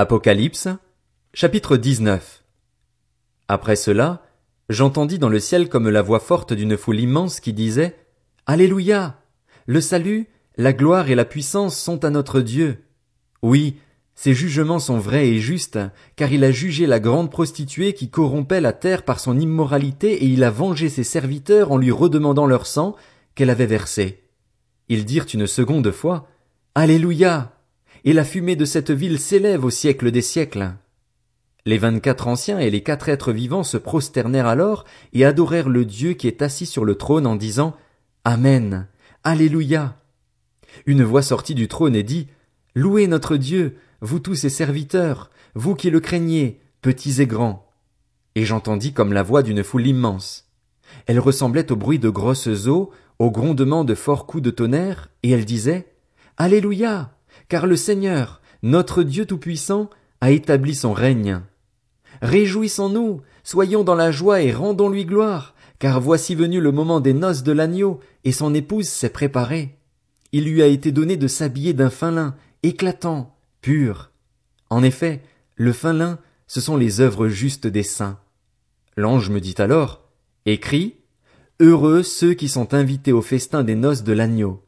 Apocalypse, chapitre 19. Après cela, j'entendis dans le ciel comme la voix forte d'une foule immense qui disait, Alléluia! Le salut, la gloire et la puissance sont à notre Dieu. Oui, ses jugements sont vrais et justes, car il a jugé la grande prostituée qui corrompait la terre par son immoralité et il a vengé ses serviteurs en lui redemandant leur sang qu'elle avait versé. Ils dirent une seconde fois, Alléluia! Et la fumée de cette ville s'élève au siècle des siècles. Les vingt-quatre anciens et les quatre êtres vivants se prosternèrent alors et adorèrent le Dieu qui est assis sur le trône en disant, Amen. Alléluia. Une voix sortit du trône et dit, Louez notre Dieu, vous tous ses serviteurs, vous qui le craignez, petits et grands. Et j'entendis comme la voix d'une foule immense. Elle ressemblait au bruit de grosses eaux, au grondement de forts coups de tonnerre, et elle disait, Alléluia! Car le Seigneur, notre Dieu Tout-Puissant, a établi son règne. Réjouissons-nous, soyons dans la joie et rendons-lui gloire, car voici venu le moment des noces de l'agneau, et son épouse s'est préparée. Il lui a été donné de s'habiller d'un fin lin, éclatant, pur. En effet, le fin lin, ce sont les œuvres justes des saints. L'ange me dit alors, écris, Heureux ceux qui sont invités au festin des noces de l'agneau.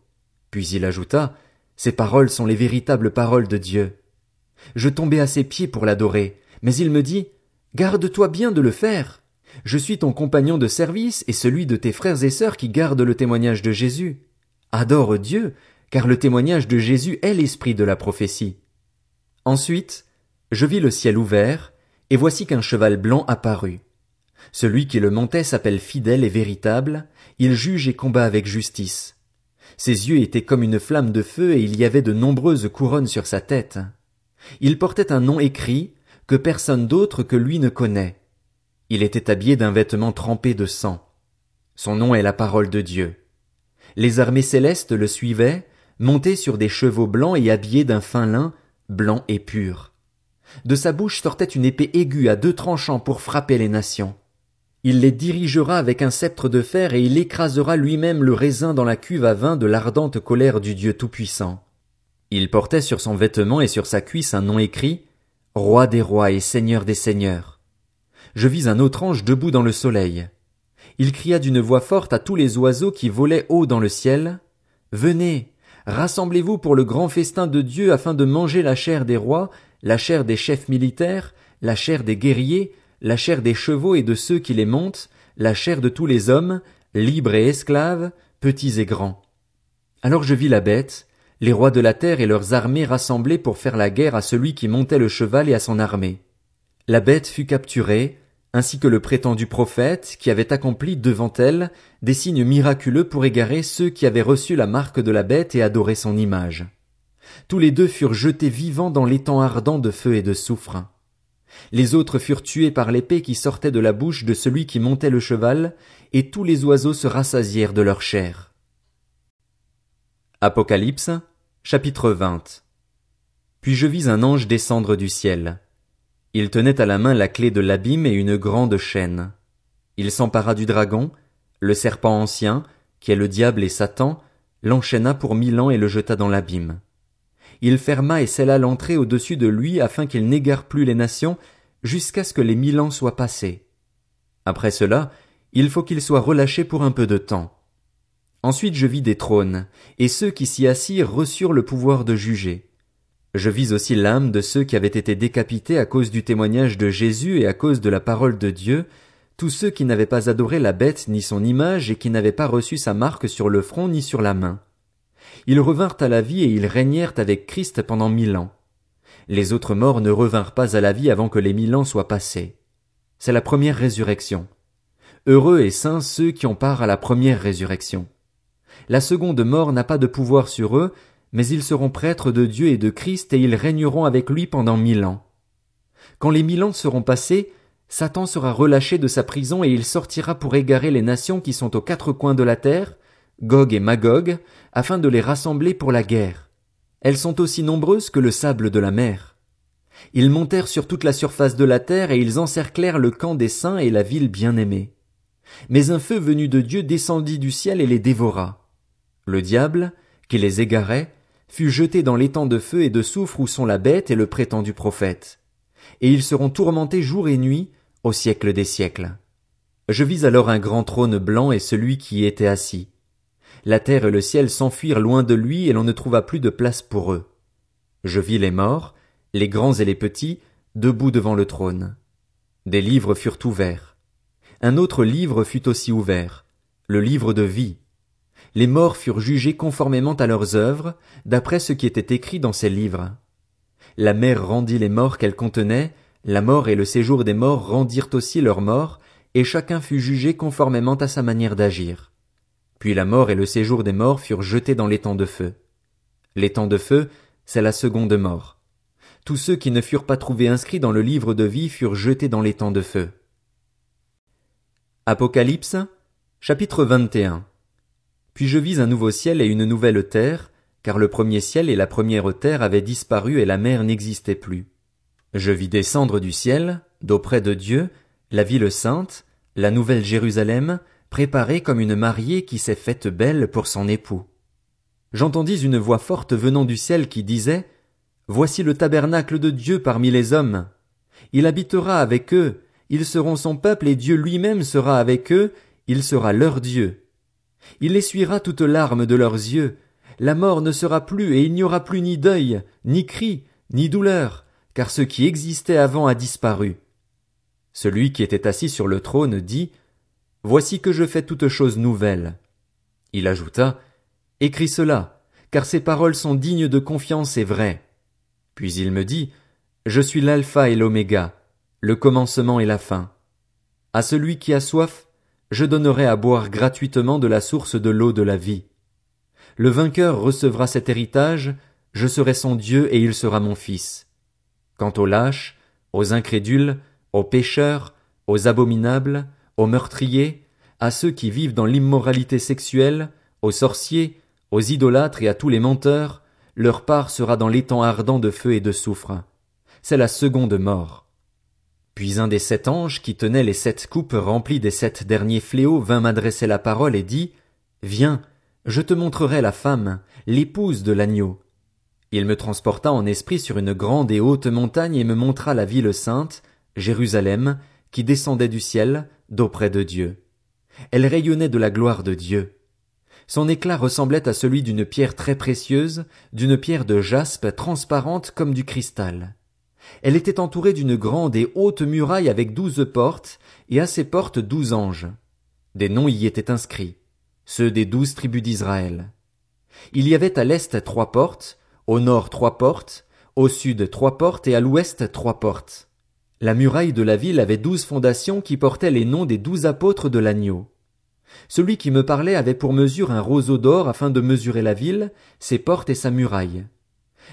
Puis il ajouta, Ces paroles sont les véritables paroles de Dieu. Je tombai à ses pieds pour l'adorer, mais il me dit, Garde-toi bien de le faire. Je suis ton compagnon de service et celui de tes frères et sœurs qui gardent le témoignage de Jésus. Adore Dieu, car le témoignage de Jésus est l'esprit de la prophétie. Ensuite, je vis le ciel ouvert, et voici qu'un cheval blanc apparut. Celui qui le montait s'appelle fidèle et véritable, il juge et combat avec justice. Ses yeux étaient comme une flamme de feu et il y avait de nombreuses couronnes sur sa tête. Il portait un nom écrit, que personne d'autre que lui ne connaît. Il était habillé d'un vêtement trempé de sang. Son nom est la parole de Dieu. Les armées célestes le suivaient, montés sur des chevaux blancs et habillés d'un fin lin, blanc et pur. De sa bouche sortait une épée aiguë à deux tranchants pour frapper les nations. Il les dirigera avec un sceptre de fer et il écrasera lui-même le raisin dans la cuve à vin de l'ardente colère du Dieu Tout-Puissant. Il portait sur son vêtement et sur sa cuisse un nom écrit, Roi des rois et Seigneur des seigneurs. Je vis un autre ange debout dans le soleil. Il cria d'une voix forte à tous les oiseaux qui volaient haut dans le ciel, Venez, Rassemblez-vous pour le grand festin de Dieu afin de manger la chair des rois, la chair des chefs militaires, la chair des guerriers, la chair des chevaux et de ceux qui les montent, la chair de tous les hommes, libres et esclaves, petits et grands. Alors je vis la bête, les rois de la terre et leurs armées rassemblés pour faire la guerre à celui qui montait le cheval et à son armée. La bête fut capturée, ainsi que le prétendu prophète, qui avait accompli devant elle des signes miraculeux pour égarer ceux qui avaient reçu la marque de la bête et adoré son image. Tous les deux furent jetés vivants dans l'étang ardent de feu et de soufre. Les autres furent tués par l'épée qui sortait de la bouche de celui qui montait le cheval, et tous les oiseaux se rassasièrent de leur chair. Apocalypse, chapitre 20 Puis je vis un ange descendre du ciel. Il tenait à la main la clé de l'abîme et une grande chaîne. Il s'empara du dragon, le serpent ancien, qui est le diable et Satan, l'enchaîna pour mille ans et le jeta dans l'abîme. Il ferma et scella l'entrée au-dessus de lui afin qu'il n'égare plus les nations jusqu'à ce que les mille ans soient passés. Après cela, il faut qu'il soit relâché pour un peu de temps. Ensuite je vis des trônes, et ceux qui s'y assirent reçurent le pouvoir de juger. Je vis aussi l'âme de ceux qui avaient été décapités à cause du témoignage de Jésus et à cause de la parole de Dieu, tous ceux qui n'avaient pas adoré la bête ni son image et qui n'avaient pas reçu sa marque sur le front ni sur la main. Ils revinrent à la vie et ils régnèrent avec Christ pendant mille ans. Les autres morts ne revinrent pas à la vie avant que les mille ans soient passés. C'est la première résurrection. Heureux et saints ceux qui ont part à la première résurrection. La seconde mort n'a pas de pouvoir sur eux, mais ils seront prêtres de Dieu et de Christ et ils régneront avec lui pendant mille ans. Quand les mille ans seront passés, Satan sera relâché de sa prison et il sortira pour égarer les nations qui sont aux quatre coins de la terre, Gog et Magog, afin de les rassembler pour la guerre. Elles sont aussi nombreuses que le sable de la mer. Ils montèrent sur toute la surface de la terre et ils encerclèrent le camp des saints et la ville bien-aimée. Mais un feu venu de Dieu descendit du ciel et les dévora. Le diable, qui les égarait, fut jeté dans l'étang de feu et de soufre où sont la bête et le prétendu prophète. Et ils seront tourmentés jour et nuit, au siècle des siècles. Je vis alors un grand trône blanc et celui qui y était assis. La terre et le ciel s'enfuirent loin de lui et l'on ne trouva plus de place pour eux. Je vis les morts, les grands et les petits, debout devant le trône. Des livres furent ouverts. Un autre livre fut aussi ouvert, le livre de vie. Les morts furent jugés conformément à leurs œuvres, d'après ce qui était écrit dans ces livres. La mer rendit les morts qu'elle contenait, la mort et le séjour des morts rendirent aussi leurs morts, et chacun fut jugé conformément à sa manière d'agir. Puis la mort et le séjour des morts furent jetés dans l'étang de feu. L'étang de feu, c'est la seconde mort. Tous ceux qui ne furent pas trouvés inscrits dans le livre de vie furent jetés dans l'étang de feu. Apocalypse, chapitre 21. Puis je vis un nouveau ciel et une nouvelle terre, car le premier ciel et la première terre avaient disparu et la mer n'existait plus. Je vis descendre du ciel, d'auprès de Dieu, la ville sainte, la nouvelle Jérusalem, préparée comme une mariée qui s'est faite belle pour son époux. J'entendis une voix forte venant du ciel qui disait, Voici le tabernacle de Dieu parmi les hommes. Il habitera avec eux, ils seront son peuple et Dieu lui-même sera avec eux, il sera leur Dieu. Il essuiera toutes larmes de leurs yeux, la mort ne sera plus et il n'y aura plus ni deuil, ni cri, ni douleur, car ce qui existait avant a disparu. Celui qui était assis sur le trône dit, Voici que je fais toutes choses nouvelles. Il ajouta, Écris cela, car ces paroles sont dignes de confiance et vraies. Puis il me dit, Je suis l'alpha et l'oméga, le commencement et la fin. À celui qui a soif, je donnerai à boire gratuitement de la source de l'eau de la vie. Le vainqueur recevra cet héritage, je serai son Dieu et il sera mon fils. Quant aux lâches, aux incrédules, aux pécheurs, aux abominables, aux meurtriers, à ceux qui vivent dans l'immoralité sexuelle, aux sorciers, aux idolâtres et à tous les menteurs, leur part sera dans l'étang ardent de feu et de soufre. C'est la seconde mort. Puis un des sept anges qui tenaient les sept coupes remplies des sept derniers fléaux vint m'adresser la parole et dit, Viens, je te montrerai la femme, l'épouse de l'agneau. Il me transporta en esprit sur une grande et haute montagne et me montra la ville sainte, Jérusalem, qui descendait du ciel, d'auprès de Dieu. Elle rayonnait de la gloire de Dieu. Son éclat ressemblait à celui d'une pierre très précieuse, d'une pierre de jaspe transparente comme du cristal. Elle était entourée d'une grande et haute muraille avec douze portes, et à ces portes douze anges. Des noms y étaient inscrits, ceux des douze tribus d'Israël. Il y avait à l'est trois portes, au nord trois portes, au sud trois portes et à l'ouest trois portes. La muraille de la ville avait douze fondations qui portaient les noms des douze apôtres de l'agneau. Celui qui me parlait avait pour mesure un roseau d'or afin de mesurer la ville, ses portes et sa muraille.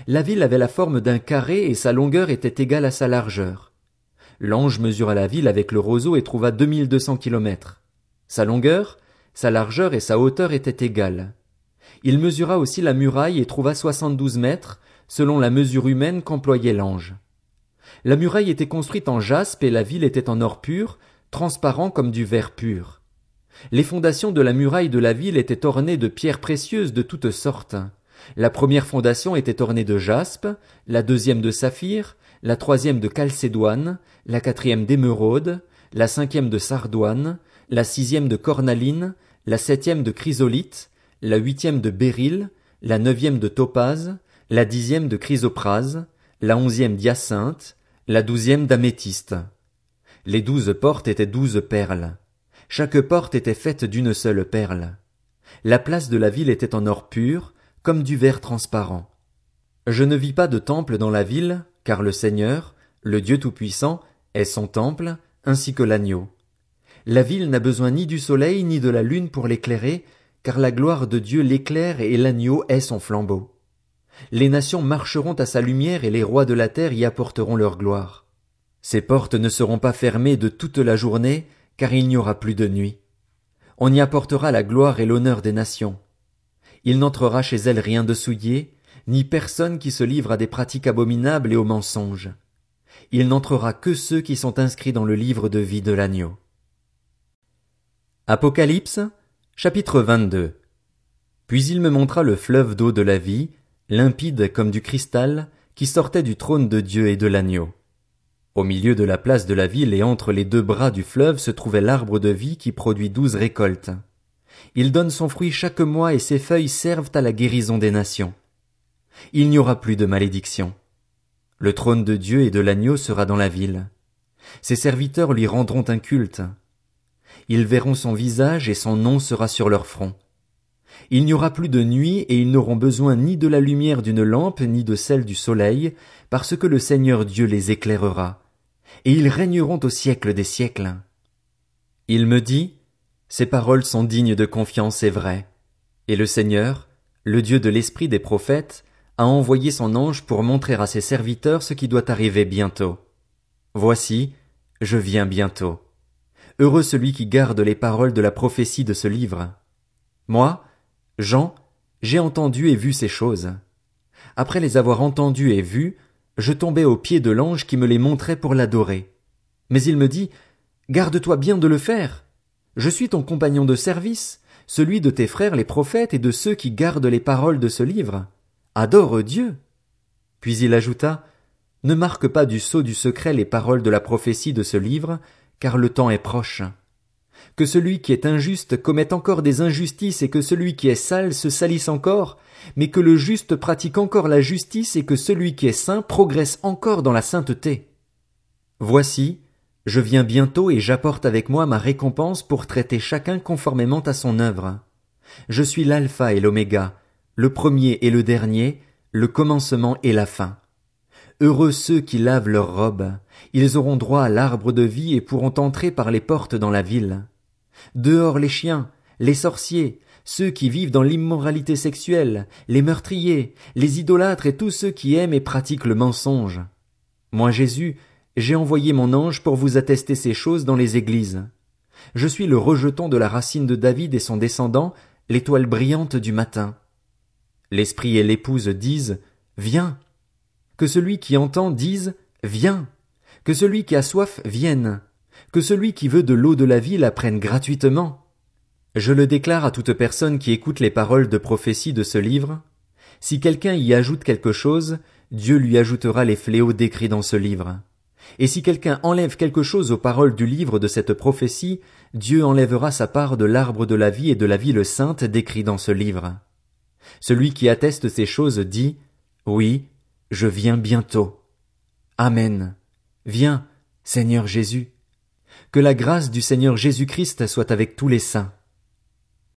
La ville avait la forme d'un carré et sa longueur était égale à sa largeur. L'ange mesura la ville avec le roseau et trouva deux mille deux cents kilomètres. Sa longueur, sa largeur et sa hauteur étaient égales. Il mesura aussi la muraille et trouva soixante-douze mètres, selon la mesure humaine qu'employait l'ange. La muraille était construite en jaspe et la ville était en or pur, transparent comme du verre pur. Les fondations de la muraille de la ville étaient ornées de pierres précieuses de toutes sortes. La première fondation était ornée de jaspe, la deuxième de saphir, la troisième de calcédoine, la quatrième d'émeraude, la cinquième de sardoine, la sixième de cornaline, la septième de chrysolite, la huitième de béryl, la neuvième de topaze, la dixième de chrysoprase, la onzième d'hyacinthe, la douzième d'améthyste. Les douze portes étaient douze perles. Chaque porte était faite d'une seule perle. La place de la ville était en or pur, comme du verre transparent. Je ne vis pas de temple dans la ville, car le Seigneur, le Dieu Tout-Puissant, est son temple, ainsi que l'agneau. La ville n'a besoin ni du soleil ni de la lune pour l'éclairer, car la gloire de Dieu l'éclaire et l'agneau est son flambeau. Les nations marcheront à sa lumière et les rois de la terre y apporteront leur gloire. Ses portes ne seront pas fermées de toute la journée, car il n'y aura plus de nuit. On y apportera la gloire et l'honneur des nations. Il n'entrera chez elles rien de souillé, ni personne qui se livre à des pratiques abominables et aux mensonges. Il n'entrera que ceux qui sont inscrits dans le livre de vie de l'agneau. Apocalypse, chapitre 22. Puis il me montra le fleuve d'eau de la vie, limpide comme du cristal, qui sortait du trône de Dieu et de l'agneau. Au milieu de la place de la ville et entre les deux bras du fleuve se trouvait l'arbre de vie qui produit douze récoltes. Il donne son fruit chaque mois et ses feuilles servent à la guérison des nations. Il n'y aura plus de malédiction. Le trône de Dieu et de l'agneau sera dans la ville. Ses serviteurs lui rendront un culte. Ils verront son visage et son nom sera sur leur front. Il n'y aura plus de nuit et ils n'auront besoin ni de la lumière d'une lampe ni de celle du soleil, parce que le Seigneur Dieu les éclairera, et ils régneront au siècle des siècles. Il me dit, Ces paroles sont dignes de confiance et vraies. Et le Seigneur, le Dieu de l'esprit des prophètes, a envoyé son ange pour montrer à ses serviteurs ce qui doit arriver bientôt. Voici, je viens bientôt. Heureux celui qui garde les paroles de la prophétie de ce livre. Moi, Jean, j'ai entendu et vu ces choses. Après les avoir entendues et vues, je tombai aux pieds de l'ange qui me les montrait pour l'adorer. Mais il me dit, Garde-toi bien de le faire. Je suis ton compagnon de service, celui de tes frères les prophètes et de ceux qui gardent les paroles de ce livre. Adore Dieu. Puis il ajouta, Ne marque pas du sceau du secret les paroles de la prophétie de ce livre, car le temps est proche que celui qui est injuste commette encore des injustices et que celui qui est sale se salisse encore, mais que le juste pratique encore la justice et que celui qui est saint progresse encore dans la sainteté. Voici, je viens bientôt et j'apporte avec moi ma récompense pour traiter chacun conformément à son œuvre. Je suis l'alpha et l'oméga, le premier et le dernier, le commencement et la fin. Heureux ceux qui lavent leurs robes, ils auront droit à l'arbre de vie et pourront entrer par les portes dans la ville. Dehors les chiens, les sorciers, ceux qui vivent dans l'immoralité sexuelle, les meurtriers, les idolâtres et tous ceux qui aiment et pratiquent le mensonge. Moi Jésus, j'ai envoyé mon ange pour vous attester ces choses dans les églises. Je suis le rejeton de la racine de David et son descendant, l'étoile brillante du matin. L'esprit et l'épouse disent, Viens. Que celui qui entend dise, Viens. Que celui qui a soif vienne que celui qui veut de l'eau de la vie la prenne gratuitement. Je le déclare à toute personne qui écoute les paroles de prophétie de ce livre. Si quelqu'un y ajoute quelque chose, Dieu lui ajoutera les fléaux décrits dans ce livre. Et si quelqu'un enlève quelque chose aux paroles du livre de cette prophétie, Dieu enlèvera sa part de l'arbre de la vie et de la vie le sainte décrit dans ce livre. Celui qui atteste ces choses dit, Oui, je viens bientôt. Amen. Viens, Seigneur Jésus. Que la grâce du Seigneur Jésus-Christ soit avec tous les saints.